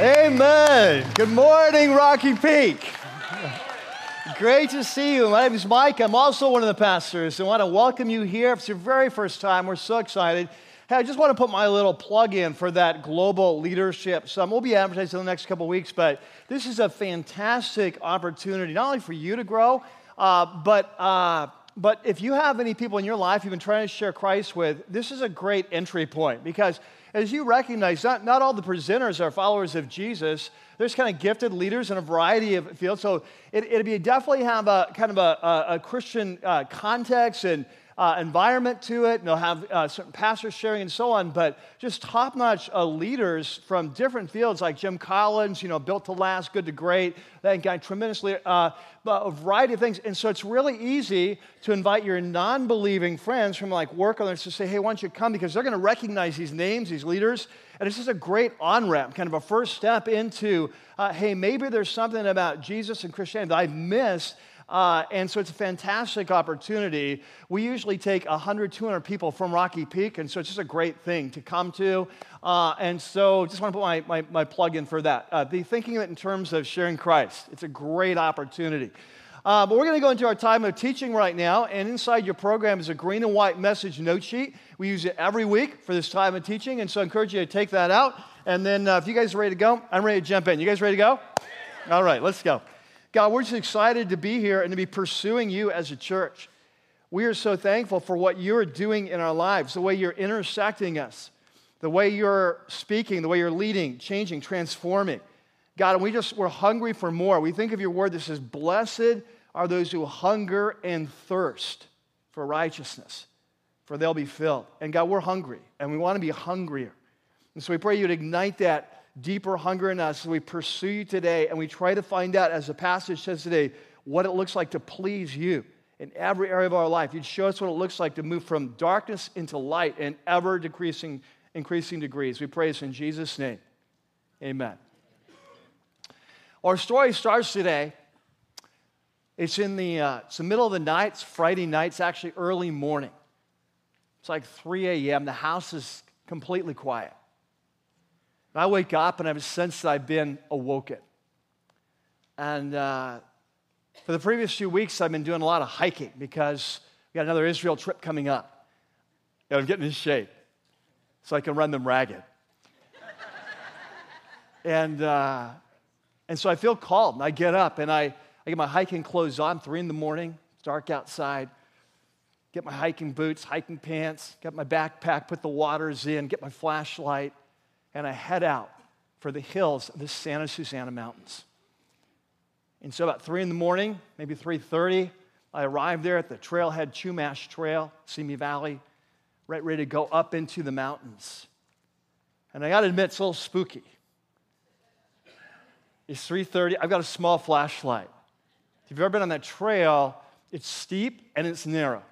Amen. Good morning, Rocky Peak. Great to see you. My name is Mike. I'm also one of the pastors. I want to welcome you here. If it's your very first time, we're so excited. Hey, I just want to put my little plug in for that global leadership summit. We'll be advertising in the next couple weeks, but this is a fantastic opportunity, not only for you to grow, uh, but, uh, but if you have any people in your life you've been trying to share Christ with, this is a great entry point because as you recognize, not, not all the presenters are followers of Jesus. There's kind of gifted leaders in a variety of fields. So it, would be definitely have a kind of a, a, a Christian uh, context and uh, environment to it, and they'll have uh, certain pastors sharing and so on, but just top notch uh, leaders from different fields like Jim Collins, you know, Built to Last, Good to Great, that guy tremendously, uh, a variety of things. And so it's really easy to invite your non believing friends from like work others to say, hey, why don't you come? Because they're going to recognize these names, these leaders, and it's just a great on ramp, kind of a first step into, uh, hey, maybe there's something about Jesus and Christianity that I've missed uh, and so it's a fantastic opportunity. We usually take 100, 200 people from Rocky Peak, and so it's just a great thing to come to. Uh, and so just want to put my, my, my plug in for that. Uh, be thinking of it in terms of sharing Christ. It's a great opportunity. Uh, but we're going to go into our time of teaching right now, and inside your program is a green and white message note sheet. We use it every week for this time of teaching, and so I encourage you to take that out. And then uh, if you guys are ready to go, I'm ready to jump in. You guys ready to go? All right, let's go. God, we're just excited to be here and to be pursuing you as a church. We are so thankful for what you're doing in our lives, the way you're intersecting us, the way you're speaking, the way you're leading, changing, transforming. God, and we just, we're hungry for more. We think of your word that says, Blessed are those who hunger and thirst for righteousness, for they'll be filled. And God, we're hungry, and we want to be hungrier. And so we pray you'd ignite that deeper hunger in us we pursue you today and we try to find out, as the passage says today, what it looks like to please you in every area of our life. You'd show us what it looks like to move from darkness into light in ever decreasing, increasing degrees. We pray this in Jesus' name. Amen. Our story starts today. It's in the, uh, it's the middle of the night. It's Friday night. It's actually early morning. It's like 3 a.m. The house is completely quiet. And I wake up and I have a sense that I've been awoken. And uh, for the previous few weeks, I've been doing a lot of hiking because we got another Israel trip coming up. And I'm getting in shape so I can run them ragged. and, uh, and so I feel called. And I get up and I, I get my hiking clothes on, three in the morning, it's dark outside. Get my hiking boots, hiking pants, get my backpack, put the waters in, get my flashlight, and I head out for the hills of the Santa Susana Mountains. And so about 3 in the morning, maybe 3.30, I arrive there at the trailhead Chumash Trail, Simi Valley, right ready to go up into the mountains. And I got to admit, it's a little spooky. It's 3.30. I've got a small flashlight. If you've ever been on that trail, it's steep and it's narrow.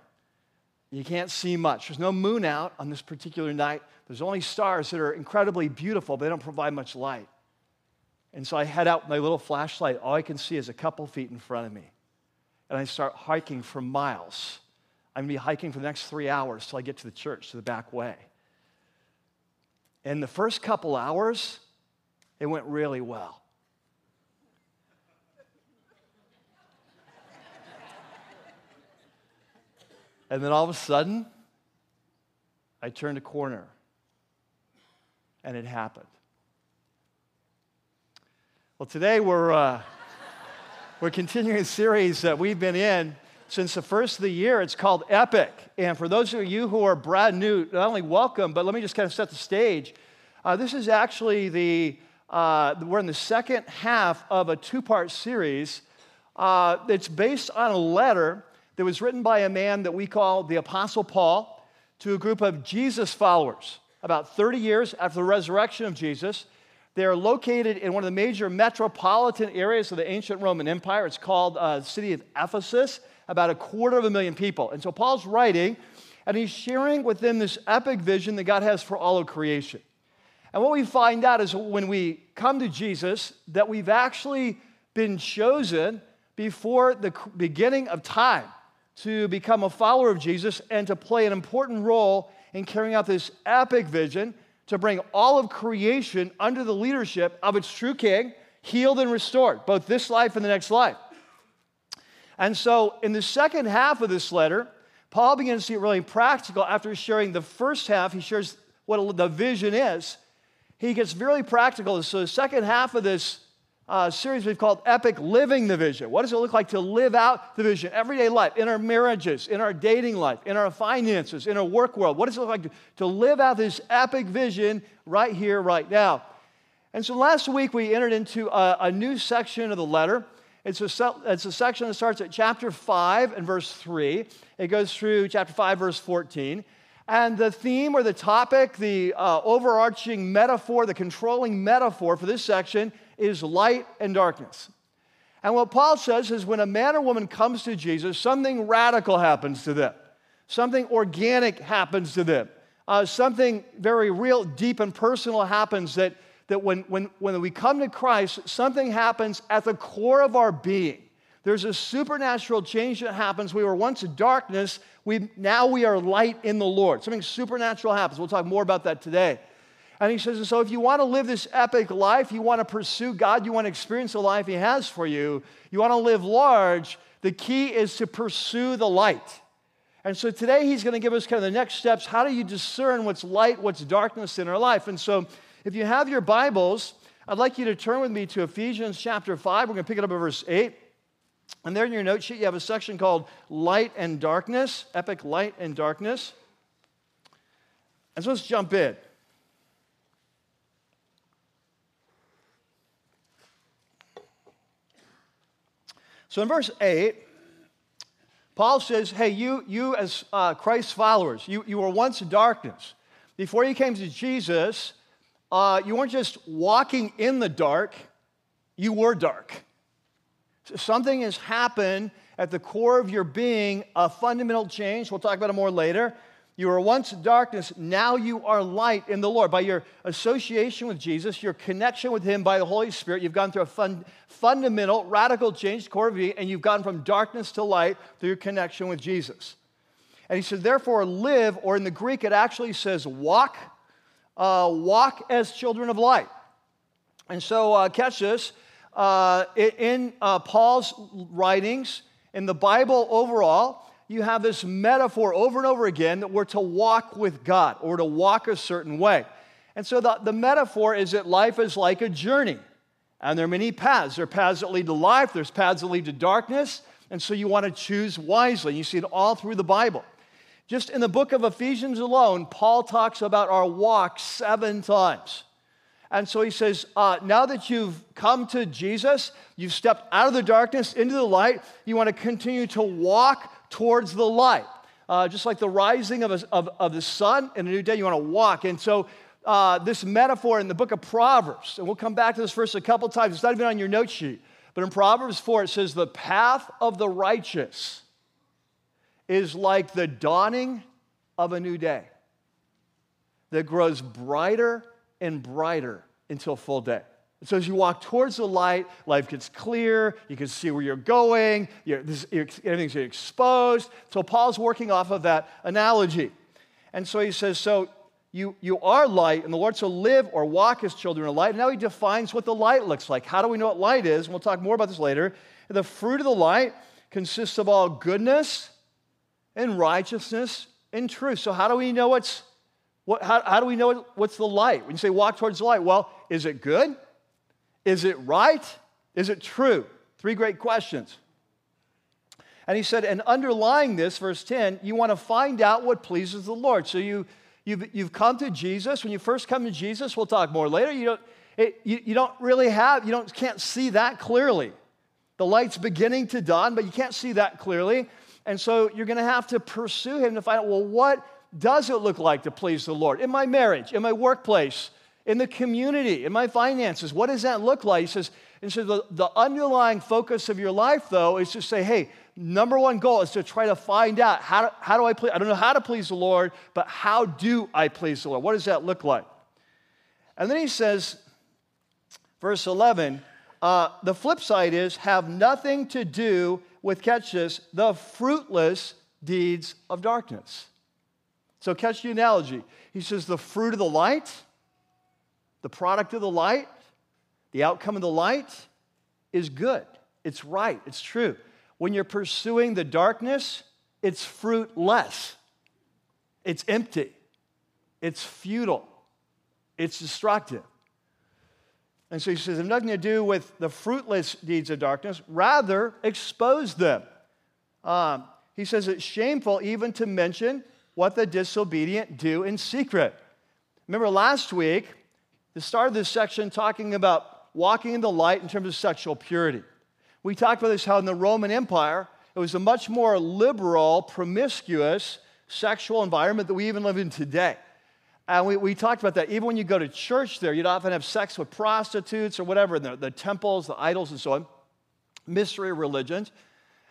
You can't see much. There's no moon out on this particular night. There's only stars that are incredibly beautiful, but they don't provide much light. And so I head out with my little flashlight. All I can see is a couple feet in front of me. And I start hiking for miles. I'm going to be hiking for the next three hours till I get to the church, to the back way. And the first couple hours, it went really well. And then all of a sudden, I turned a corner and it happened. Well, today we're, uh, we're continuing a series that we've been in since the first of the year. It's called Epic. And for those of you who are brand new, not only welcome, but let me just kind of set the stage. Uh, this is actually the, uh, we're in the second half of a two part series uh, that's based on a letter that was written by a man that we call the Apostle Paul to a group of Jesus followers about 30 years after the resurrection of Jesus. They are located in one of the major metropolitan areas of the ancient Roman Empire. It's called uh, the city of Ephesus, about a quarter of a million people. And so Paul's writing, and he's sharing with them this epic vision that God has for all of creation. And what we find out is when we come to Jesus, that we've actually been chosen before the beginning of time to become a follower of Jesus and to play an important role in carrying out this epic vision to bring all of creation under the leadership of its true king, healed and restored, both this life and the next life. And so, in the second half of this letter, Paul begins to get really practical after sharing the first half. He shares what the vision is. He gets very practical. So, the second half of this uh, series we've called Epic Living the Vision. What does it look like to live out the vision? Everyday life, in our marriages, in our dating life, in our finances, in our work world. What does it look like to, to live out this epic vision right here, right now? And so last week we entered into a, a new section of the letter. It's a, it's a section that starts at chapter 5 and verse 3. It goes through chapter 5, verse 14. And the theme or the topic, the uh, overarching metaphor, the controlling metaphor for this section is light and darkness. And what Paul says is when a man or woman comes to Jesus, something radical happens to them, something organic happens to them, uh, something very real, deep, and personal happens that, that when, when, when we come to Christ, something happens at the core of our being. There's a supernatural change that happens. We were once darkness, we, now we are light in the Lord. Something supernatural happens. We'll talk more about that today. And he says, and so if you want to live this epic life, you want to pursue God, you want to experience the life He has for you, you want to live large, the key is to pursue the light. And so today he's going to give us kind of the next steps. How do you discern what's light, what's darkness in our life? And so if you have your Bibles, I'd like you to turn with me to Ephesians chapter 5. We're going to pick it up at verse 8. And there in your note sheet, you have a section called Light and Darkness, Epic Light and Darkness. And so let's jump in. So in verse 8, Paul says, Hey, you, you as uh, Christ's followers, you, you were once darkness. Before you came to Jesus, uh, you weren't just walking in the dark, you were dark. So something has happened at the core of your being, a fundamental change. We'll talk about it more later. You were once darkness, now you are light in the Lord. By your association with Jesus, your connection with Him by the Holy Spirit, you've gone through a fun, fundamental, radical change, core you, and you've gone from darkness to light through your connection with Jesus. And he said, therefore, live, or in the Greek, it actually says walk, uh, walk as children of light. And so, uh, catch this. Uh, in uh, Paul's writings, in the Bible overall, you have this metaphor over and over again that we're to walk with God or to walk a certain way. And so the, the metaphor is that life is like a journey. And there are many paths. There are paths that lead to life, there's paths that lead to darkness. And so you want to choose wisely. You see it all through the Bible. Just in the book of Ephesians alone, Paul talks about our walk seven times. And so he says, uh, now that you've come to Jesus, you've stepped out of the darkness into the light, you want to continue to walk towards the light. Uh, just like the rising of, a, of, of, the sun in a new day, you want to walk. And so, uh, this metaphor in the book of Proverbs, and we'll come back to this verse a couple times, it's not even on your note sheet, but in Proverbs 4, it says, The path of the righteous is like the dawning of a new day that grows brighter and brighter until full day. So as you walk towards the light, life gets clear. You can see where you're going. You're, this, everything's exposed. So Paul's working off of that analogy. And so he says, so you, you are light, and the Lord so live or walk as children of light. And now he defines what the light looks like. How do we know what light is? And we'll talk more about this later. The fruit of the light consists of all goodness and righteousness and truth. So how do we know what's what, how, how do we know what's the light? When you say walk towards the light, well, is it good? Is it right? Is it true? Three great questions. And he said, and underlying this, verse 10, you want to find out what pleases the Lord. So you, you've, you've come to Jesus. When you first come to Jesus, we'll talk more later, you don't, it, you, you don't really have, you don't, can't see that clearly. The light's beginning to dawn, but you can't see that clearly. And so you're going to have to pursue him to find out, well, what does it look like to please the Lord? In my marriage, in my workplace, in the community, in my finances? What does that look like? He says, and so the, the underlying focus of your life, though, is to say, hey, number one goal is to try to find out how, do, how do I please, I don't know how to please the Lord, but how do I please the Lord? What does that look like? And then he says, verse 11, uh, the flip side is have nothing to do with, catch this, the fruitless deeds of darkness. So catch the analogy. He says, the fruit of the light The product of the light, the outcome of the light is good. It's right. It's true. When you're pursuing the darkness, it's fruitless. It's empty. It's futile. It's destructive. And so he says, "Have nothing to do with the fruitless deeds of darkness, rather expose them. Um, he says it's shameful even to mention what the disobedient do in secret. Remember last week, the start of this section talking about walking in the light in terms of sexual purity. We talked about this how in the Roman Empire, it was a much more liberal, promiscuous sexual environment that we even live in today. And we, we talked about that. Even when you go to church there, you'd often have sex with prostitutes or whatever, in the, the temples, the idols, and so on, mystery religions.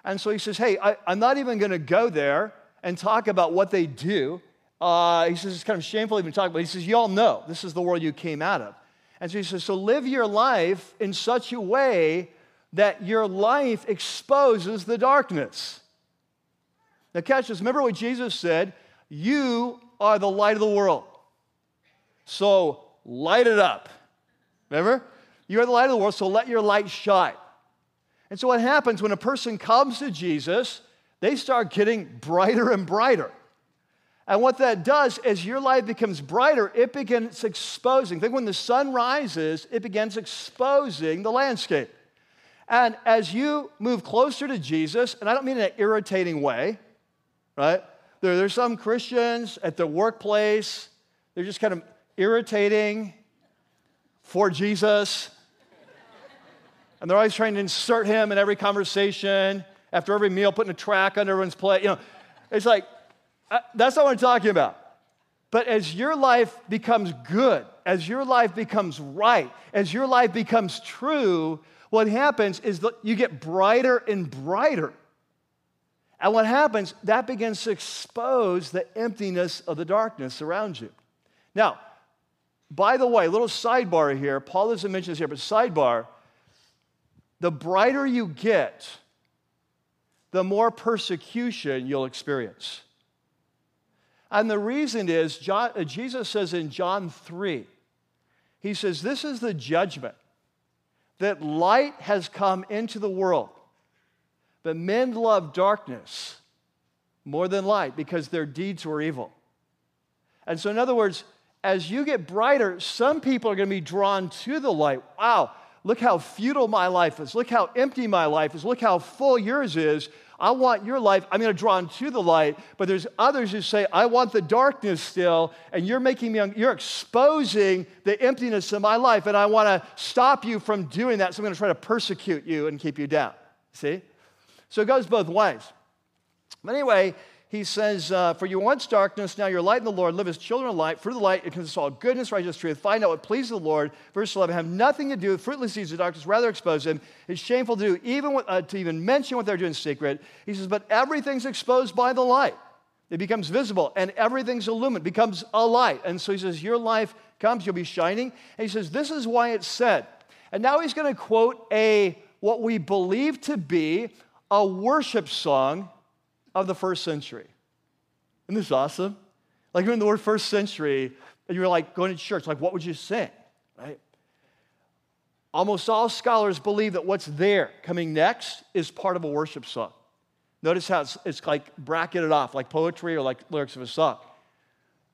And so he says, Hey, I, am not even going to go there and talk about what they do. Uh, he says, It's kind of shameful even to talk about. He says, You all know this is the world you came out of. And so he says, So live your life in such a way that your life exposes the darkness. Now, catch this. Remember what Jesus said? You are the light of the world. So light it up. Remember? You are the light of the world, so let your light shine. And so what happens when a person comes to Jesus, they start getting brighter and brighter. And what that does as your light becomes brighter, it begins exposing. Think when the sun rises, it begins exposing the landscape. And as you move closer to Jesus, and I don't mean in an irritating way, right? There, there's some Christians at the workplace, they're just kind of irritating for Jesus. And they're always trying to insert him in every conversation, after every meal, putting a track on everyone's plate. You know, it's like, Uh, that's not what I'm talking about. But as your life becomes good, as your life becomes right, as your life becomes true, what happens is that you get brighter and brighter. And what happens, that begins to expose the emptiness of the darkness around you. Now, by the way, little sidebar here. Paul doesn't mention this here, but sidebar the brighter you get, the more persecution you'll experience. And the reason is, uh, Jesus says in John 3, he says, This is the judgment that light has come into the world, but men love darkness more than light because their deeds were evil. And so, in other words, as you get brighter, some people are going to be drawn to the light. Wow, look how futile my life is. Look how empty my life is. Look how full yours is. I want your life. I'm going to draw into the light. But there's others who say, I want the darkness still, and you're making me, you're exposing the emptiness of my life, and I want to stop you from doing that. So I'm going to try to persecute you and keep you down. See? So it goes both ways. But anyway, he says, uh, For you once darkness, now you're light in the Lord. Live as children of light. Fruit of the light, it consists all goodness, righteousness, truth. Find out what pleases the Lord. Verse 11, have nothing to do with fruitless deeds of darkness, rather expose them. It's shameful to do, even with, uh, to even mention what they're doing in secret. He says, But everything's exposed by the light. It becomes visible, and everything's illumined, becomes a light. And so he says, Your life comes, you'll be shining. And he says, This is why it's said. And now he's going to quote a what we believe to be a worship song of the first century. Isn't this awesome? Like you're in the first century and you were like going to church, like what would you sing? Right? Almost all scholars believe that what's there coming next is part of a worship song. Notice how it's, it's like bracketed off, like poetry or like lyrics of a song.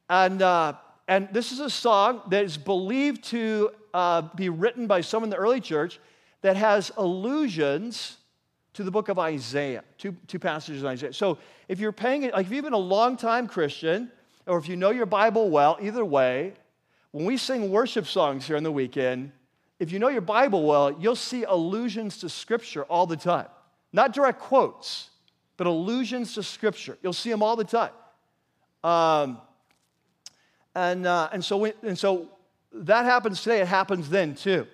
And, uh, and this is a song that is believed to uh, be written by someone in the early church that has allusions to the book of Isaiah, two, two passages in Isaiah. So if you're paying, like if you've been a long time Christian, or if you know your Bible well, either way, when we sing worship songs here on the weekend, if you know your Bible well, you'll see allusions to Scripture all the time. Not direct quotes, but allusions to Scripture. You'll see them all the time. Um, and, uh, and, so we, and so that happens today, it happens then too.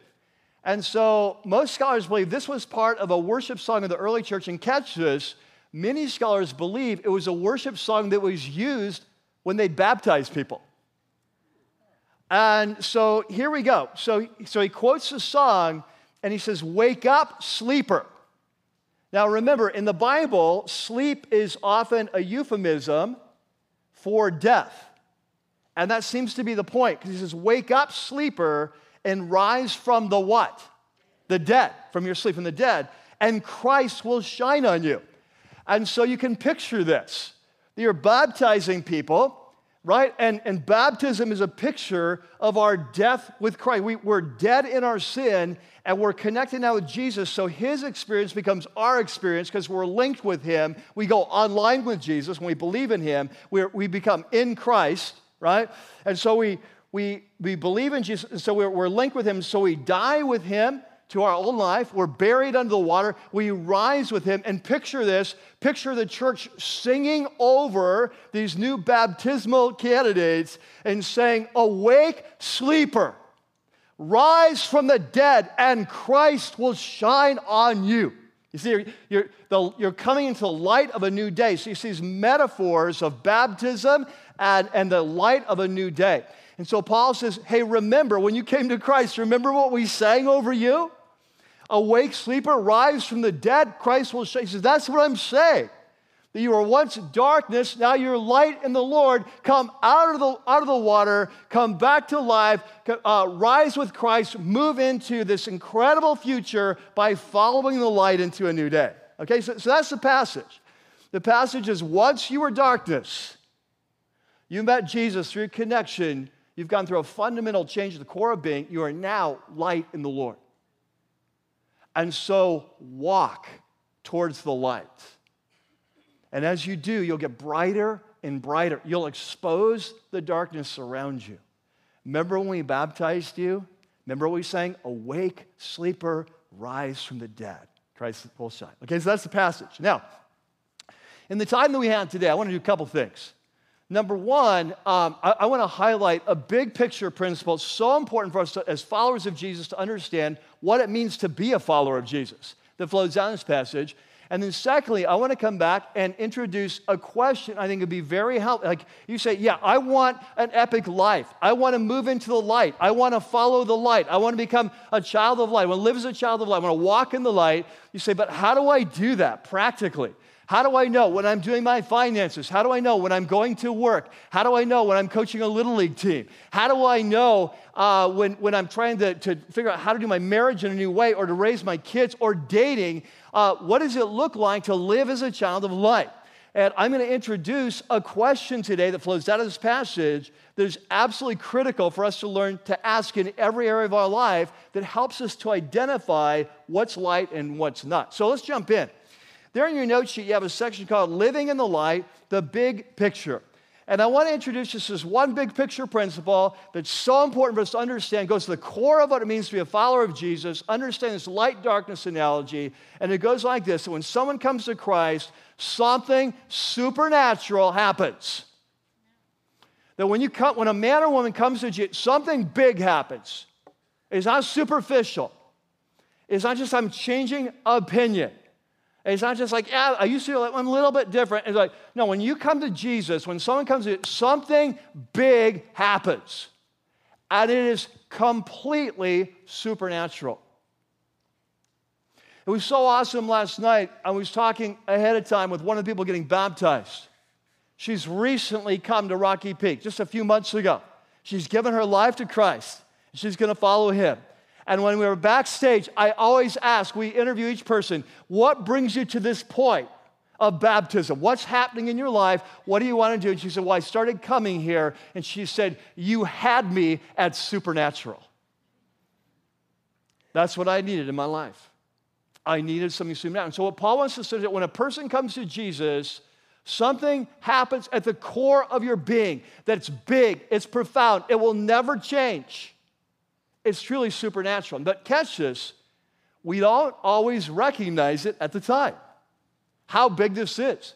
And so most scholars believe this was part of a worship song of the early church. And catch this, many scholars believe it was a worship song that was used when they baptized people. And so here we go. So, so he quotes the song and he says, Wake up, sleeper. Now remember, in the Bible, sleep is often a euphemism for death. And that seems to be the point because he says, Wake up, sleeper, and rise from the what? The dead, from your sleep in the dead, and Christ will shine on you. And so you can picture this. You're baptizing people, right? And, and baptism is a picture of our death with Christ. We, we're dead in our sin and we're connected now with Jesus. So his experience becomes our experience because we're linked with him. We go online with Jesus when we believe in him. we we become in Christ, right? And so we, we, we believe in Jesus. So we're, we're linked with him. So we die with him to our own life. We're buried under the water. We rise with him. And picture this picture the church singing over these new baptismal candidates and saying, Awake, sleeper, rise from the dead, and Christ will shine on you. You see, you're, you're, the, you're coming into the light of a new day. So you see these metaphors of baptism and, and the light of a new day. And so Paul says, Hey, remember when you came to Christ, remember what we sang over you? Awake, sleeper, rise from the dead, Christ will shine. He says, That's what I'm saying. That you were once darkness, now you're light in the Lord. Come out of the, out of the water, come back to life, uh, rise with Christ, move into this incredible future by following the light into a new day. Okay, so, so that's the passage. The passage is once you were darkness, you met Jesus through connection, you've gone through a fundamental change of the core of being, you are now light in the Lord. And so walk towards the light. And as you do, you'll get brighter and brighter. You'll expose the darkness around you. Remember when we baptized you? Remember what we sang? Awake, sleeper, rise from the dead. Christ will shine. Okay, so that's the passage. Now, in the time that we have today, I want to do a couple things. Number one, um, I, I want to highlight a big picture principle. So important for us to, as followers of Jesus to understand what it means to be a follower of Jesus that flows down this passage. And then, secondly, I want to come back and introduce a question I think would be very helpful. Like you say, Yeah, I want an epic life. I want to move into the light. I want to follow the light. I want to become a child of light. I want to live as a child of light. I want to walk in the light. You say, But how do I do that practically? How do I know when I'm doing my finances? How do I know when I'm going to work? How do I know when I'm coaching a little league team? How do I know uh, when, when I'm trying to, to figure out how to do my marriage in a new way or to raise my kids or dating? Uh, what does it look like to live as a child of light? And I'm going to introduce a question today that flows out of this passage that is absolutely critical for us to learn to ask in every area of our life that helps us to identify what's light and what's not. So let's jump in. There in your note sheet, you have a section called Living in the Light, the Big Picture. And I want to introduce this one big picture principle that's so important for us to understand, goes to the core of what it means to be a follower of Jesus, understand this light darkness analogy. And it goes like this when someone comes to Christ, something supernatural happens. That when, you come, when a man or woman comes to Jesus, something big happens. It's not superficial. It's not just I'm changing opinion. It's not just like, yeah, I used to I'm a little bit different. It's like, no, when you come to Jesus, when someone comes to you, something big happens. And it is completely supernatural. It was so awesome last night. I was talking ahead of time with one of the people getting baptized. She's recently come to Rocky Peak just a few months ago. She's given her life to Christ. She's going to follow him. And when we were backstage, I always ask, we interview each person, what brings you to this point of baptism? What's happening in your life? What do you want to do? And she said, Well, I started coming here. And she said, You had me at supernatural. That's what I needed in my life. I needed something supernatural. And so, what Paul wants to say is that when a person comes to Jesus, something happens at the core of your being that's big, it's profound, it will never change. It's truly supernatural. But catch this, we don't always recognize it at the time, how big this is.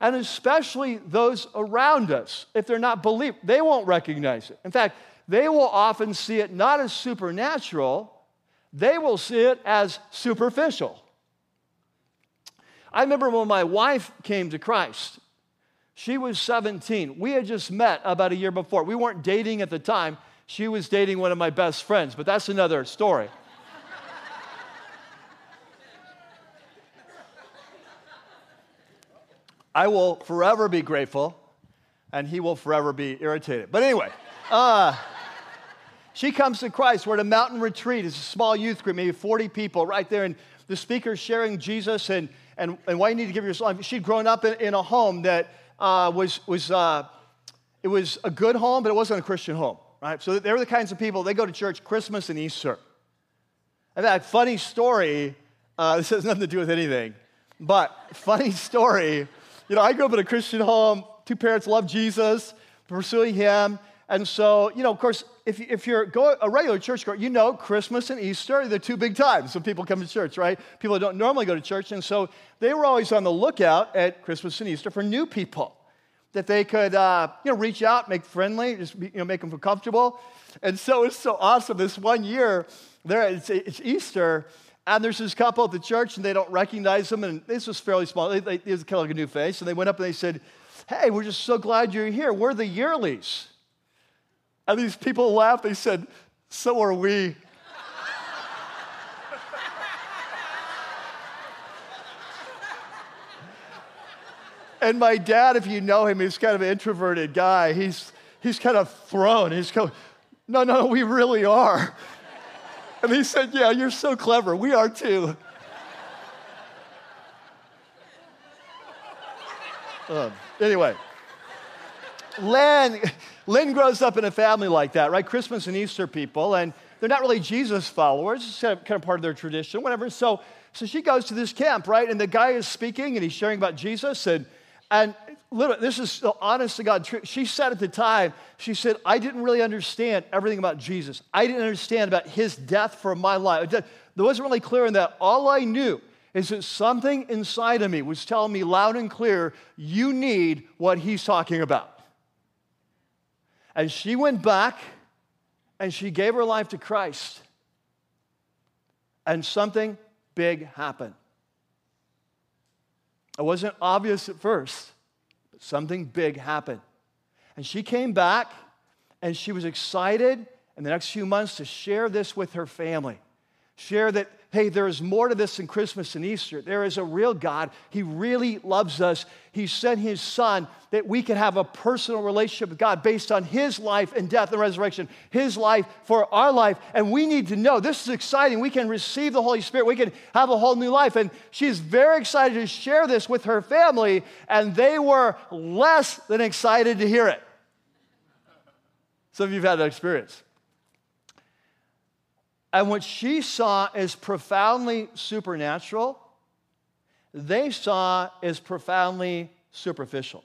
And especially those around us, if they're not believed, they won't recognize it. In fact, they will often see it not as supernatural, they will see it as superficial. I remember when my wife came to Christ. She was 17. We had just met about a year before. We weren't dating at the time. She was dating one of my best friends, but that's another story. I will forever be grateful and he will forever be irritated. But anyway, uh, she comes to Christ. We're at a mountain retreat. It's a small youth group, maybe 40 people right there. And the speaker's sharing Jesus and, and, and why you need to give your life. She'd grown up in, in a home that uh, was, was uh, it was a good home, but it wasn't a Christian home, right? So they were the kinds of people, they go to church Christmas and Easter. In fact, funny story, uh, this has nothing to do with anything, but funny story. You know, I grew up in a Christian home. Two parents love Jesus, pursuing Him. And so, you know, of course, if, if you're go, a regular churchgoer, you know Christmas and Easter are the two big times when people come to church, right? People don't normally go to church. And so they were always on the lookout at Christmas and Easter for new people that they could, uh, you know, reach out, make friendly, just you know, make them feel comfortable. And so it's so awesome. This one year, there it's, it's Easter, and there's this couple at the church, and they don't recognize them. And this was fairly small. They, they, it was kind of like a new face. And they went up and they said, "Hey, we're just so glad you're here. We're the yearlies. And these people laughed. They said, So are we. And my dad, if you know him, he's kind of an introverted guy. He's, he's kind of thrown. He's going, No, no, we really are. And he said, Yeah, you're so clever. We are too. Um, anyway, Len, Lynn grows up in a family like that, right? Christmas and Easter people, and they're not really Jesus followers. It's kind of, kind of part of their tradition, whatever. So, so she goes to this camp, right? And the guy is speaking and he's sharing about Jesus. And, and literally, this is honest to God. She said at the time, she said, I didn't really understand everything about Jesus. I didn't understand about his death for my life. It wasn't really clear in that. All I knew is that something inside of me was telling me loud and clear, you need what he's talking about. And she went back and she gave her life to Christ. And something big happened. It wasn't obvious at first, but something big happened. And she came back and she was excited in the next few months to share this with her family. Share that hey, there is more to this than Christmas and Easter. There is a real God. He really loves us. He sent His Son that we can have a personal relationship with God based on His life and death and resurrection, His life for our life. And we need to know this is exciting. We can receive the Holy Spirit, we can have a whole new life. And she's very excited to share this with her family, and they were less than excited to hear it. Some of you have had that experience. And what she saw as profoundly supernatural, they saw as profoundly superficial.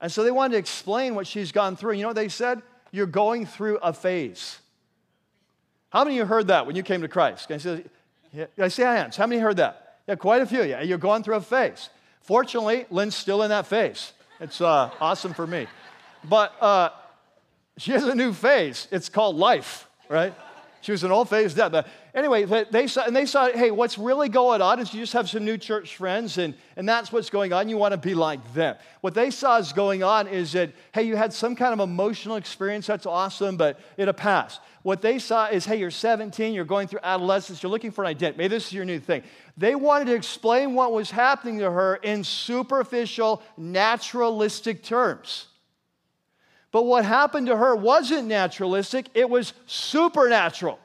And so they wanted to explain what she's gone through. You know what they said? You're going through a phase. How many of you heard that when you came to Christ? Can I say, yeah, I see hands. How many heard that? Yeah, quite a few. Yeah, you're going through a phase. Fortunately, Lynn's still in that phase. It's uh, awesome for me. But uh, she has a new phase. It's called life right? She was an old phase dead. But anyway, they saw, and they saw, hey, what's really going on is you just have some new church friends, and, and that's what's going on. You want to be like them. What they saw is going on is that, hey, you had some kind of emotional experience. That's awesome, but it'll pass. What they saw is, hey, you're 17, you're going through adolescence, you're looking for an identity. Maybe this is your new thing. They wanted to explain what was happening to her in superficial, naturalistic terms. But what happened to her wasn't naturalistic, it was supernatural.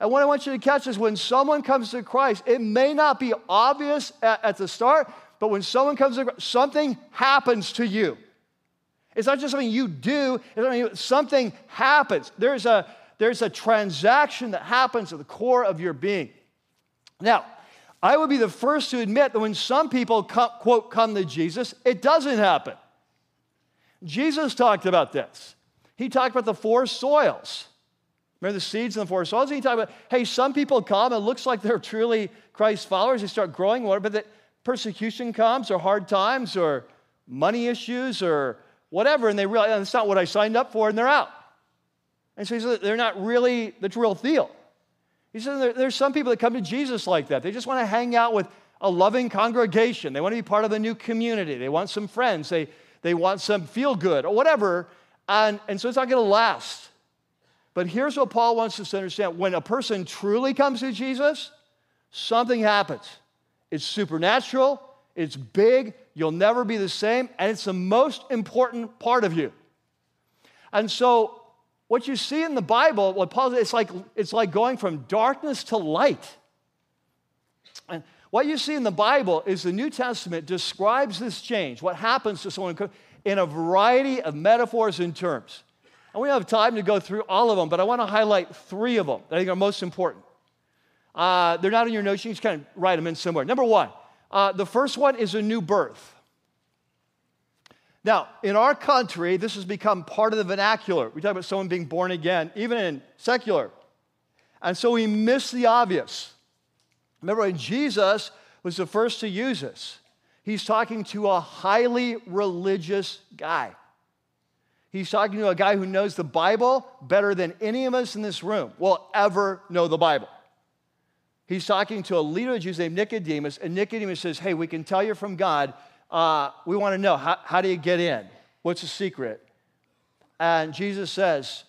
And what I want you to catch is when someone comes to Christ, it may not be obvious at, at the start, but when someone comes to Christ, something happens to you. It's not just something you do, something happens. There's a, there's a transaction that happens at the core of your being. Now, I would be the first to admit that when some people, come, quote, come to Jesus, it doesn't happen. Jesus talked about this. He talked about the four soils. Remember the seeds and the four soils? He talked about, hey, some people come, it looks like they're truly Christ followers. They start growing, but that persecution comes, or hard times, or money issues, or whatever, and they realize oh, that's not what I signed up for, and they're out. And so he they're not really the real deal. He said, there's some people that come to Jesus like that. They just want to hang out with a loving congregation. They want to be part of a new community. They want some friends. They, they want some feel good or whatever. And, and so it's not going to last. But here's what Paul wants us to understand when a person truly comes to Jesus, something happens. It's supernatural, It's big, you'll never be the same, and it's the most important part of you. And so, what you see in the Bible, what Paul says, it's like, it's like going from darkness to light. And what you see in the Bible is the New Testament describes this change, what happens to someone in a variety of metaphors and terms. And we don't have time to go through all of them, but I want to highlight three of them that I think are most important. Uh, they're not in your notes, you just kind of write them in somewhere. Number one, uh, the first one is a new birth. Now, in our country, this has become part of the vernacular. We talk about someone being born again, even in secular. And so we miss the obvious. Remember, when Jesus was the first to use this, he's talking to a highly religious guy. He's talking to a guy who knows the Bible better than any of us in this room will ever know the Bible. He's talking to a leader of Jews named Nicodemus, and Nicodemus says, Hey, we can tell you're from God. Uh, we want to know how, how do you get in? What's the secret? And Jesus says,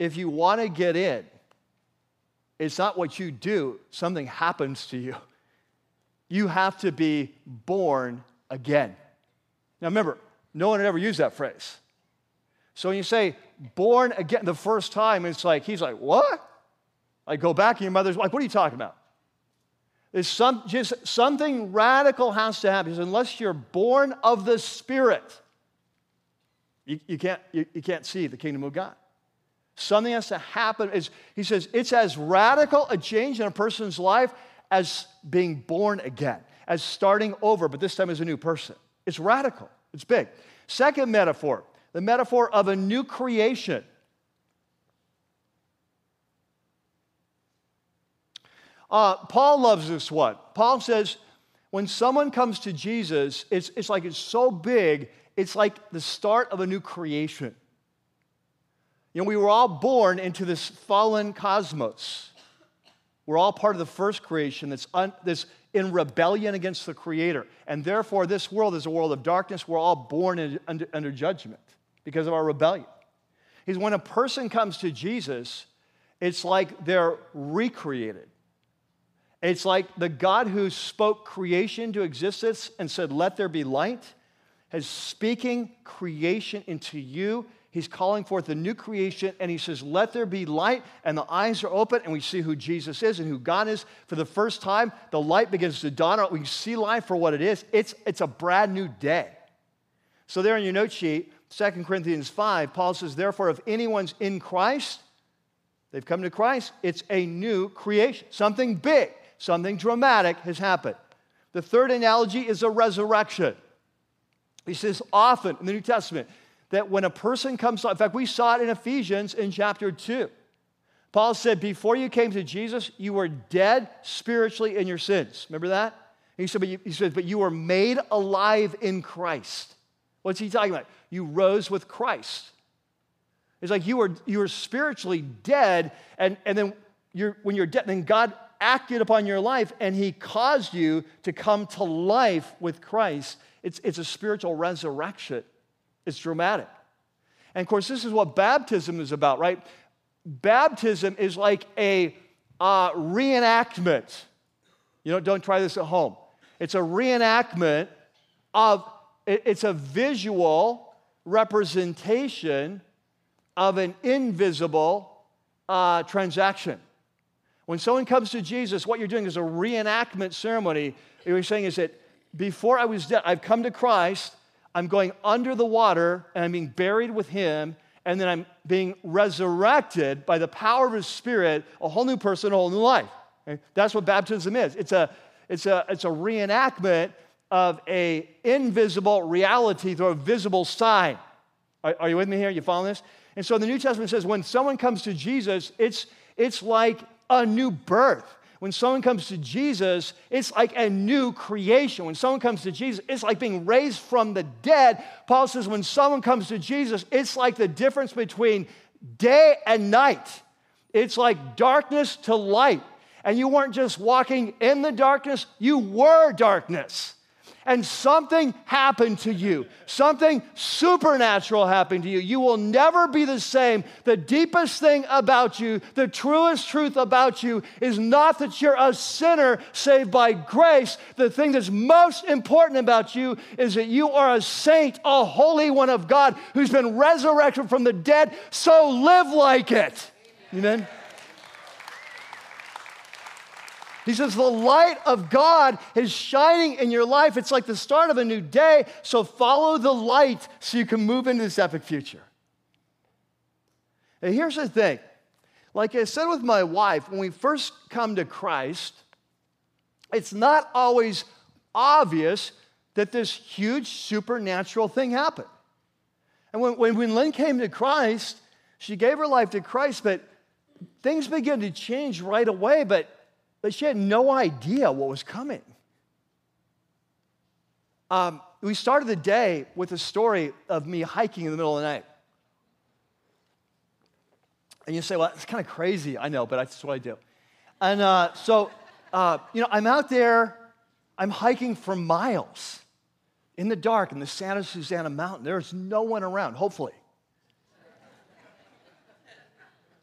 If you want to get in, it's not what you do, something happens to you. You have to be born again. Now remember, no one had ever used that phrase. So when you say born again the first time, it's like, he's like, what? I go back and your mother's like, what are you talking about? There's some, just something radical has to happen. Because Unless you're born of the Spirit, you, you, can't, you, you can't see the kingdom of God. Something has to happen. It's, he says it's as radical a change in a person's life as being born again, as starting over, but this time as a new person. It's radical, it's big. Second metaphor, the metaphor of a new creation. Uh, Paul loves this one. Paul says, when someone comes to Jesus, it's, it's like it's so big, it's like the start of a new creation. You know, we were all born into this fallen cosmos. We're all part of the first creation that's, un, that's in rebellion against the Creator. And therefore, this world is a world of darkness. We're all born in, under, under judgment because of our rebellion. Is when a person comes to Jesus, it's like they're recreated. It's like the God who spoke creation to existence and said, Let there be light, is speaking creation into you. He's calling forth the new creation, and he says, Let there be light, and the eyes are open, and we see who Jesus is and who God is. For the first time, the light begins to dawn out. We see life for what it is. It's, it's a brand new day. So, there in your note sheet, 2 Corinthians 5, Paul says, Therefore, if anyone's in Christ, they've come to Christ, it's a new creation, something big something dramatic has happened. The third analogy is a resurrection. He says often in the New Testament that when a person comes, in fact, we saw it in Ephesians in chapter 2. Paul said, Before you came to Jesus, you were dead spiritually in your sins. Remember that? He said, but you, he said, But you were made alive in Christ. What's he talking about? You rose with Christ. It's like you were, you were spiritually dead, and, and then you're, when you're dead, then God acted upon your life and he caused you to come to life with Christ. It's, it's a spiritual resurrection. It's dramatic. And of course, this is what baptism is about, right? Baptism is like a uh, reenactment. You know, don't try this at home. It's a reenactment of, it's a visual representation of an invisible uh, transaction. When someone comes to Jesus, what you're doing is a reenactment ceremony. What you're saying is that before I was dead, I've come to Christ, I'm going under the water, and I'm being buried with Him, and then I'm being resurrected by the power of His Spirit, a whole new person, a whole new life. That's what baptism is. It's a, it's a, it's a reenactment of a invisible reality through a visible sign. Are, are you with me here? You following this? And so the New Testament says when someone comes to Jesus, it's, it's like a new birth. When someone comes to Jesus, it's like a new creation. When someone comes to Jesus, it's like being raised from the dead. Paul says, when someone comes to Jesus, it's like the difference between day and night. It's like darkness to light. And you weren't just walking in the darkness, you were darkness. And something happened to you, something supernatural happened to you, you will never be the same. The deepest thing about you, the truest truth about you, is not that you're a sinner saved by grace. The thing that's most important about you is that you are a saint, a holy one of God who's been resurrected from the dead. So live like it. Amen. He says, The light of God is shining in your life. It's like the start of a new day. So follow the light so you can move into this epic future. And here's the thing like I said with my wife, when we first come to Christ, it's not always obvious that this huge supernatural thing happened. And when, when, when Lynn came to Christ, she gave her life to Christ, but things began to change right away. But but she had no idea what was coming. Um, we started the day with a story of me hiking in the middle of the night. And you say, well, it's kind of crazy. I know, but that's what I do. And uh, so, uh, you know, I'm out there, I'm hiking for miles in the dark in the Santa Susana Mountain. There's no one around, hopefully.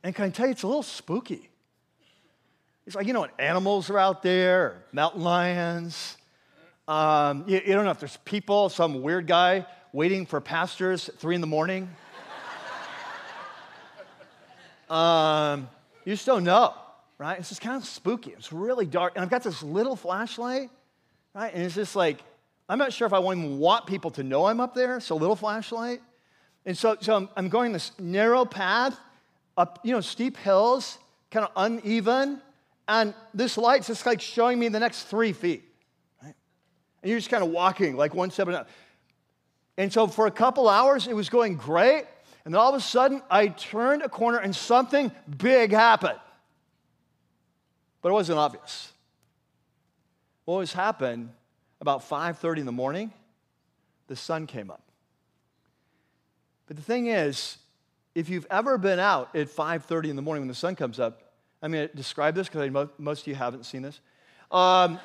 And can I tell you, it's a little spooky. It's like, you know, what, animals are out there, mountain lions. Um, you, you don't know if there's people, some weird guy waiting for pastors at three in the morning. um, you just don't know, right? It's just kind of spooky. It's really dark. And I've got this little flashlight, right? And it's just like, I'm not sure if I even want people to know I'm up there, so little flashlight. And so, so I'm, I'm going this narrow path up, you know, steep hills, kind of uneven. And this light's just like showing me the next three feet. Right? And you're just kind of walking like one step. And so for a couple hours, it was going great. And then all of a sudden, I turned a corner and something big happened. But it wasn't obvious. What was happened about 5:30 in the morning, the sun came up. But the thing is, if you've ever been out at 5:30 in the morning when the sun comes up, I'm going to describe this because most of you haven't seen this. Um,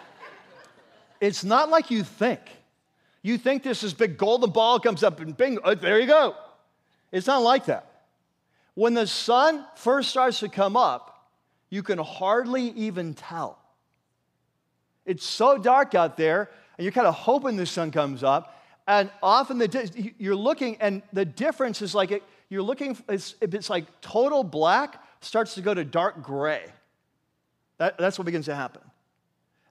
it's not like you think. You think this is big golden ball comes up and bing, oh, there you go. It's not like that. When the sun first starts to come up, you can hardly even tell. It's so dark out there, and you're kind of hoping the sun comes up. And often the, you're looking, and the difference is like it, you're looking, it's, it's like total black starts to go to dark gray. That, that's what begins to happen.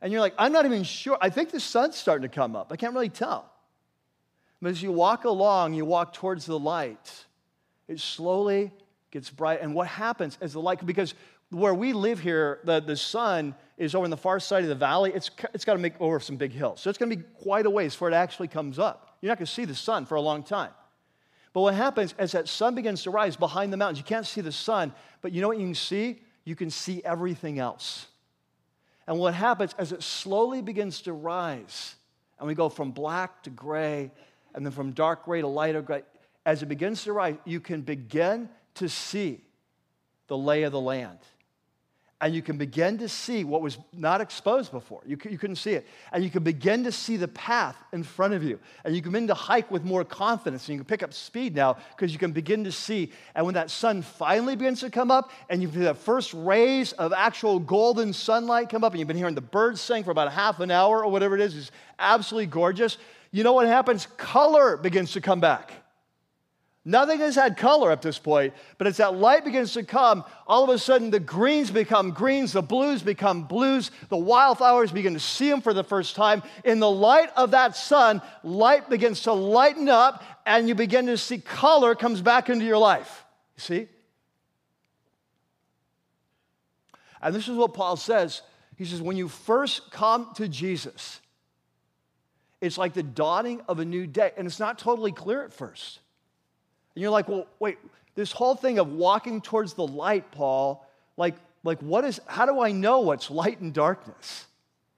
And you're like, I'm not even sure. I think the sun's starting to come up. I can't really tell. But as you walk along, you walk towards the light, it slowly gets bright. And what happens as the light, because where we live here, the, the sun is over on the far side of the valley. It's, it's got to make over some big hills. So it's going to be quite a ways before it actually comes up. You're not going to see the sun for a long time. But what happens as that sun begins to rise behind the mountains, you can't see the sun, but you know what you can see? You can see everything else. And what happens as it slowly begins to rise, and we go from black to gray, and then from dark gray to lighter gray, as it begins to rise, you can begin to see the lay of the land and you can begin to see what was not exposed before. You, you couldn't see it. And you can begin to see the path in front of you. And you can begin to hike with more confidence. And you can pick up speed now because you can begin to see. And when that sun finally begins to come up, and you see the first rays of actual golden sunlight come up, and you've been hearing the birds sing for about half an hour or whatever it is, it's absolutely gorgeous. You know what happens? Color begins to come back. Nothing has had color up this point, but as that light begins to come, all of a sudden the greens become greens, the blues become blues, the wildflowers begin to see them for the first time. In the light of that sun, light begins to lighten up, and you begin to see color comes back into your life. You see? And this is what Paul says. He says, when you first come to Jesus, it's like the dawning of a new day, and it's not totally clear at first. And you're like, well, wait, this whole thing of walking towards the light, Paul, like, like what is, how do I know what's light and darkness?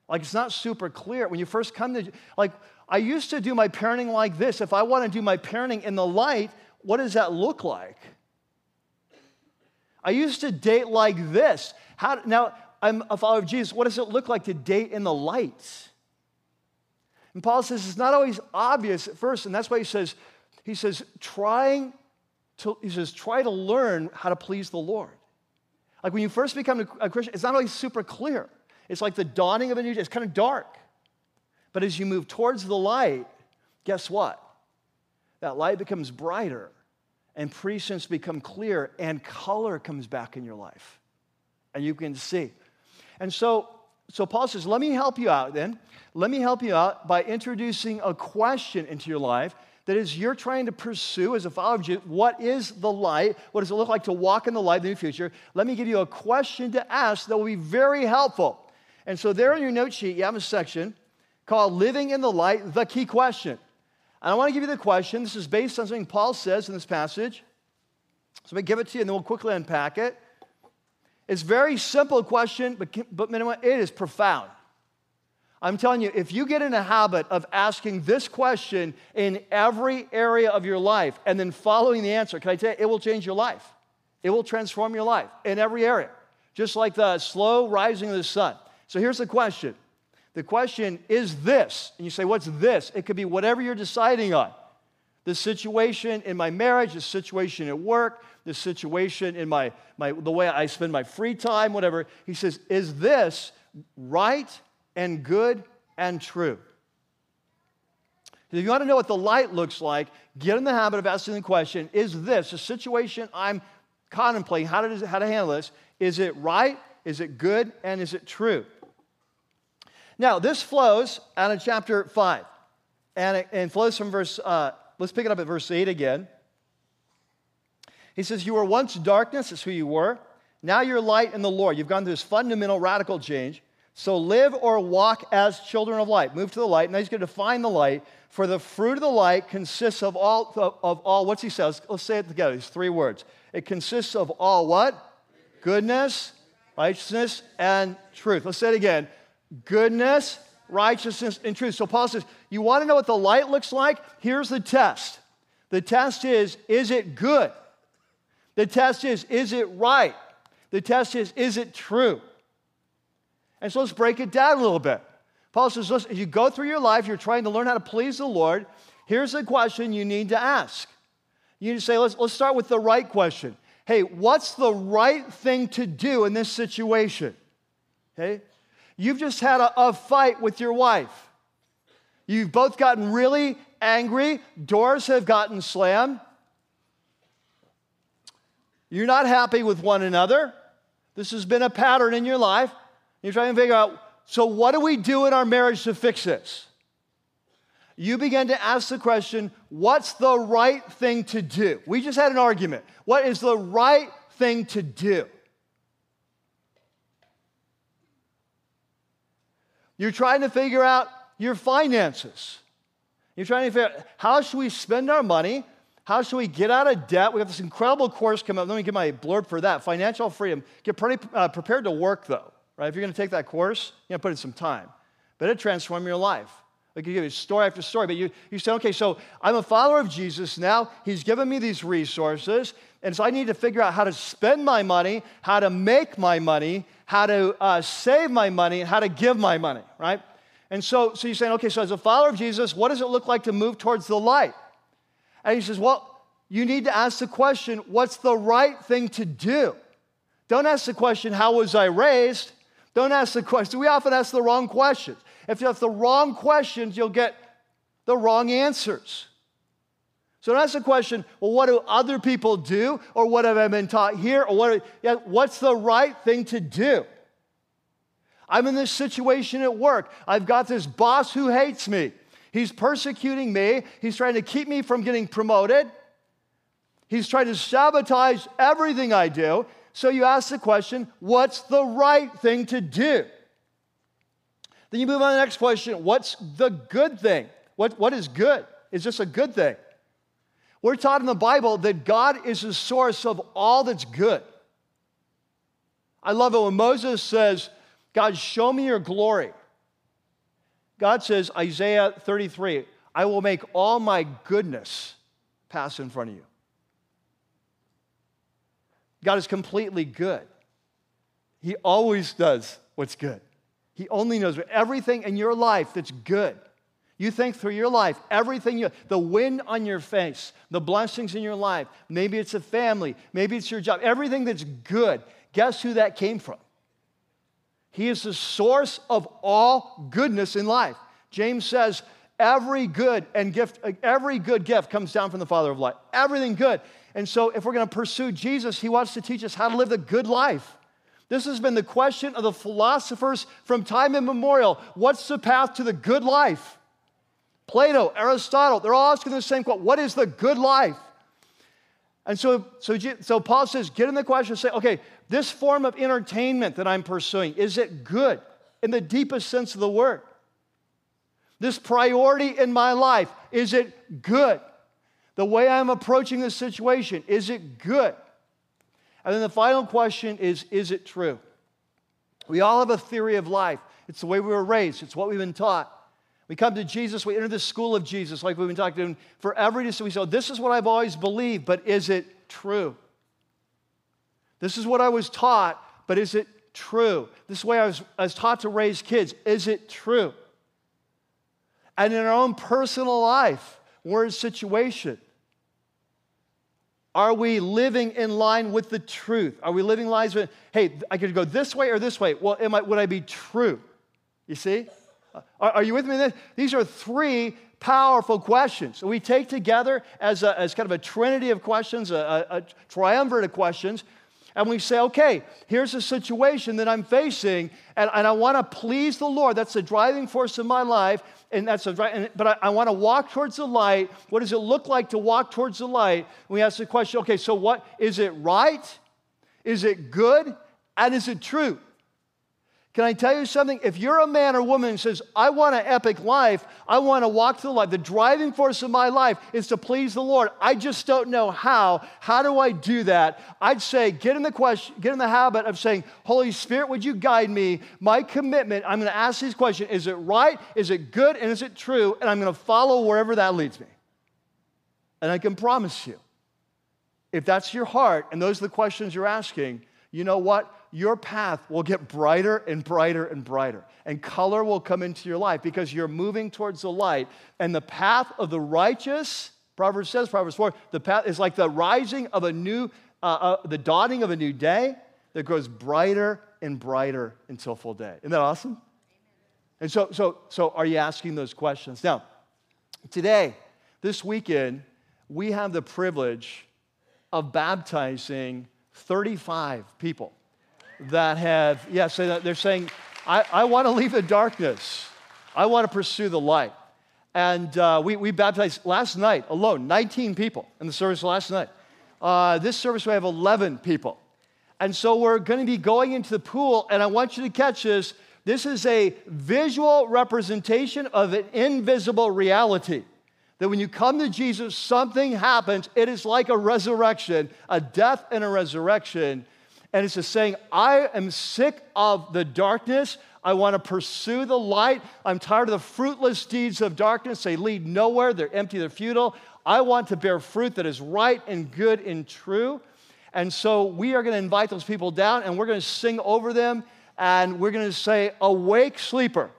Like, it's not super clear. When you first come to, like, I used to do my parenting like this. If I want to do my parenting in the light, what does that look like? I used to date like this. How, now, I'm a follower of Jesus. What does it look like to date in the light? And Paul says it's not always obvious at first, and that's why he says, he says, trying to, he says, try to learn how to please the Lord. Like when you first become a Christian, it's not always super clear. It's like the dawning of a new day. It's kind of dark. But as you move towards the light, guess what? That light becomes brighter, and precincts become clear, and color comes back in your life. And you can see. And so, so Paul says, let me help you out then. Let me help you out by introducing a question into your life that is you're trying to pursue as a follower of Jesus. What is the light? What does it look like to walk in the light in the new future? Let me give you a question to ask that will be very helpful. And so there in your note sheet, you have a section called Living in the Light, the key question. And I want to give you the question. This is based on something Paul says in this passage. So let me give it to you and then we'll quickly unpack it. It's a very simple question, but, but it is profound. I'm telling you, if you get in a habit of asking this question in every area of your life and then following the answer, can I tell you, it will change your life. It will transform your life in every area, just like the slow rising of the sun. So here's the question the question is this, and you say, What's this? It could be whatever you're deciding on. The situation in my marriage, the situation at work, the situation in my, my the way I spend my free time, whatever. He says, Is this right and good and true. If you want to know what the light looks like, get in the habit of asking the question Is this a situation I'm contemplating? How to, how to handle this? Is it right? Is it good? And is it true? Now, this flows out of chapter 5. And it and flows from verse, uh, let's pick it up at verse 8 again. He says, You were once darkness, that's who you were. Now you're light in the Lord. You've gone through this fundamental radical change. So live or walk as children of light. Move to the light. Now he's going to define the light. For the fruit of the light consists of all, of all what's he says? Let's say it together. These three words. It consists of all what? Goodness, righteousness, and truth. Let's say it again. Goodness, righteousness, and truth. So Paul says, you want to know what the light looks like? Here's the test. The test is, is it good? The test is, is it right? The test is, is it true? And so let's break it down a little bit. Paul says, listen, as you go through your life, you're trying to learn how to please the Lord. Here's the question you need to ask. You need to say, let's, let's start with the right question. Hey, what's the right thing to do in this situation? Okay? You've just had a, a fight with your wife. You've both gotten really angry. Doors have gotten slammed. You're not happy with one another. This has been a pattern in your life. You're trying to figure out, so what do we do in our marriage to fix this? You begin to ask the question, what's the right thing to do? We just had an argument. What is the right thing to do? You're trying to figure out your finances. You're trying to figure out how should we spend our money? How should we get out of debt? We have this incredible course coming up. Let me get my blurb for that. Financial freedom. Get pretty uh, prepared to work though right? If you're going to take that course, you got to put in some time. But it transform your life. Like you give you story after story, but you, you say, okay, so I'm a follower of Jesus now. He's given me these resources, and so I need to figure out how to spend my money, how to make my money, how to uh, save my money, and how to give my money, right? And so, so you're saying, okay, so as a follower of Jesus, what does it look like to move towards the light? And he says, well, you need to ask the question, what's the right thing to do? Don't ask the question, how was I raised? Don't ask the question. We often ask the wrong questions. If you ask the wrong questions, you'll get the wrong answers. So don't ask the question, well, what do other people do? Or what have I been taught here? Or what, yeah, what's the right thing to do? I'm in this situation at work. I've got this boss who hates me. He's persecuting me. He's trying to keep me from getting promoted. He's trying to sabotage everything I do. So you ask the question, what's the right thing to do? Then you move on to the next question, what's the good thing? What, what is good? Is this a good thing? We're taught in the Bible that God is the source of all that's good. I love it when Moses says, God, show me your glory. God says, Isaiah 33, I will make all my goodness pass in front of you. God is completely good. He always does what's good. He only knows everything in your life that's good. You think through your life, everything you, the wind on your face, the blessings in your life, maybe it's a family, maybe it's your job, everything that's good. Guess who that came from? He is the source of all goodness in life. James says, every good and gift, every good gift comes down from the Father of light. Everything good. And so, if we're going to pursue Jesus, he wants to teach us how to live the good life. This has been the question of the philosophers from time immemorial. What's the path to the good life? Plato, Aristotle, they're all asking the same question What is the good life? And so, so, so Paul says, get in the question, and say, okay, this form of entertainment that I'm pursuing, is it good in the deepest sense of the word? This priority in my life, is it good? The way I'm approaching this situation, is it good? And then the final question is, is it true? We all have a theory of life. It's the way we were raised, it's what we've been taught. We come to Jesus, we enter the school of Jesus, like we've been talking to him for every day. We say, oh, This is what I've always believed, but is it true? This is what I was taught, but is it true? This is the way I was, I was taught to raise kids. Is it true? And in our own personal life, we're situation. Are we living in line with the truth? Are we living lives with, hey, I could go this way or this way? Well, am I, would I be true? You see? Are, are you with me? These are three powerful questions. We take together as, a, as kind of a trinity of questions, a, a, a triumvirate of questions, and we say, okay, here's a situation that I'm facing, and, and I want to please the Lord. That's the driving force of my life, and that's a, and, but I, I want to walk towards the light. What does it look like to walk towards the light? we ask the question, okay, so what is it right? Is it good? And is it true? Can I tell you something? If you're a man or woman who says, I want an epic life, I want to walk through life, the driving force of my life is to please the Lord. I just don't know how. How do I do that? I'd say get in the question, get in the habit of saying, Holy Spirit, would you guide me? My commitment, I'm going to ask these questions. Is it right? Is it good? And is it true? And I'm going to follow wherever that leads me. And I can promise you, if that's your heart and those are the questions you're asking, you know what? Your path will get brighter and brighter and brighter. And color will come into your life because you're moving towards the light. And the path of the righteous, Proverbs says, Proverbs 4, the path is like the rising of a new, uh, uh, the dawning of a new day that grows brighter and brighter until full day. Isn't that awesome? And so, so, so are you asking those questions? Now, today, this weekend, we have the privilege of baptizing 35 people that have, yeah, they're saying, I, I want to leave the darkness. I want to pursue the light. And uh, we, we baptized last night alone, 19 people in the service last night. Uh, this service, we have 11 people. And so we're going to be going into the pool, and I want you to catch this. This is a visual representation of an invisible reality. That when you come to Jesus, something happens. It is like a resurrection, a death and a resurrection. And it's just saying, I am sick of the darkness. I want to pursue the light. I'm tired of the fruitless deeds of darkness. They lead nowhere, they're empty, they're futile. I want to bear fruit that is right and good and true. And so we are going to invite those people down and we're going to sing over them and we're going to say, Awake, sleeper,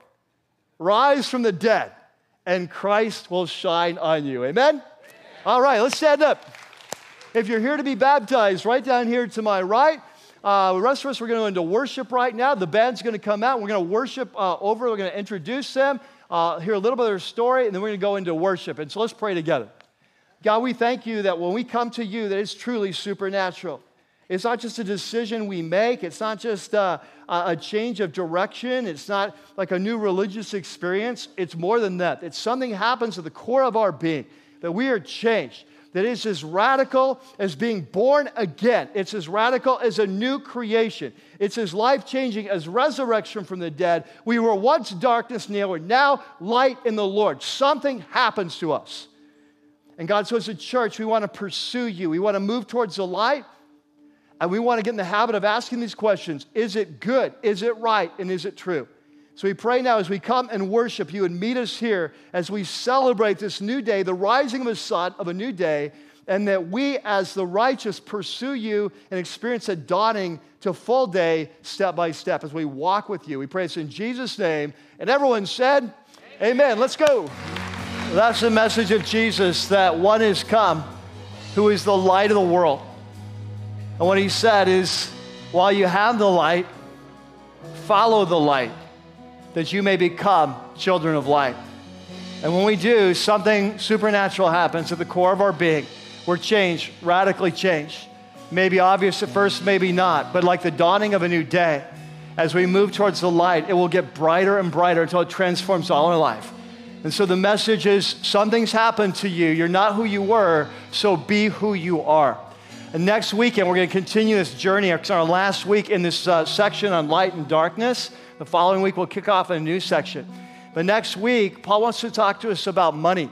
rise from the dead, and Christ will shine on you. Amen? Amen. All right, let's stand up. If you're here to be baptized, right down here to my right, uh, the rest of us, we're going to go into worship right now. The band's going to come out. We're going to worship uh, over. We're going to introduce them, uh, hear a little bit of their story, and then we're going to go into worship. And so let's pray together. God, we thank you that when we come to you, that it's truly supernatural. It's not just a decision we make. It's not just uh, a change of direction. It's not like a new religious experience. It's more than that. It's something happens at the core of our being, that we are changed that is as radical as being born again. It's as radical as a new creation. It's as life changing as resurrection from the dead. We were once darkness, now we're now light in the Lord. Something happens to us. And God, so as a church, we want to pursue you. We want to move towards the light. And we want to get in the habit of asking these questions Is it good? Is it right? And is it true? So we pray now as we come and worship you and meet us here as we celebrate this new day, the rising of a sun of a new day, and that we as the righteous pursue you and experience a dawning to full day step by step as we walk with you. We pray this in Jesus' name. And everyone said, Amen. Let's go. That's the message of Jesus that one is come who is the light of the world. And what he said is, while you have the light, follow the light, that you may become children of light. And when we do, something supernatural happens at the core of our being. We're changed, radically changed. Maybe obvious at first, maybe not, but like the dawning of a new day, as we move towards the light, it will get brighter and brighter until it transforms all our life. And so the message is something's happened to you. You're not who you were, so be who you are. And next weekend, we're going to continue this journey. It's our last week in this uh, section on light and darkness. The following week, we'll kick off a new section. But next week, Paul wants to talk to us about money.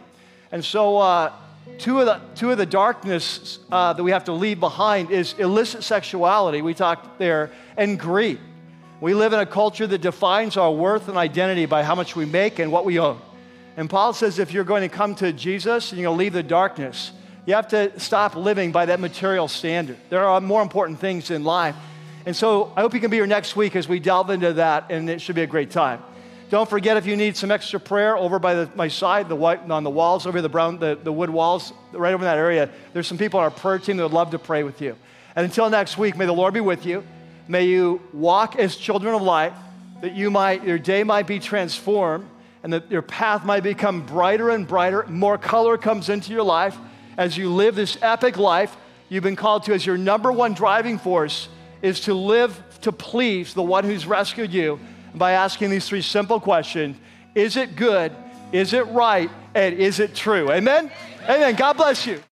And so, uh, two, of the, two of the darkness uh, that we have to leave behind is illicit sexuality, we talked there, and greed. We live in a culture that defines our worth and identity by how much we make and what we own. And Paul says if you're going to come to Jesus and you're going to leave the darkness, you have to stop living by that material standard. There are more important things in life. And so I hope you can be here next week as we delve into that, and it should be a great time. Don't forget if you need some extra prayer over by the, my side, the white, on the walls, over the brown, the, the wood walls, right over in that area. There's some people on our prayer team that would love to pray with you. And until next week, may the Lord be with you. May you walk as children of light, that you might, your day might be transformed, and that your path might become brighter and brighter. More color comes into your life as you live this epic life. You've been called to as your number one driving force is to live to please the one who's rescued you by asking these three simple questions Is it good? Is it right? And is it true? Amen? Amen. God bless you.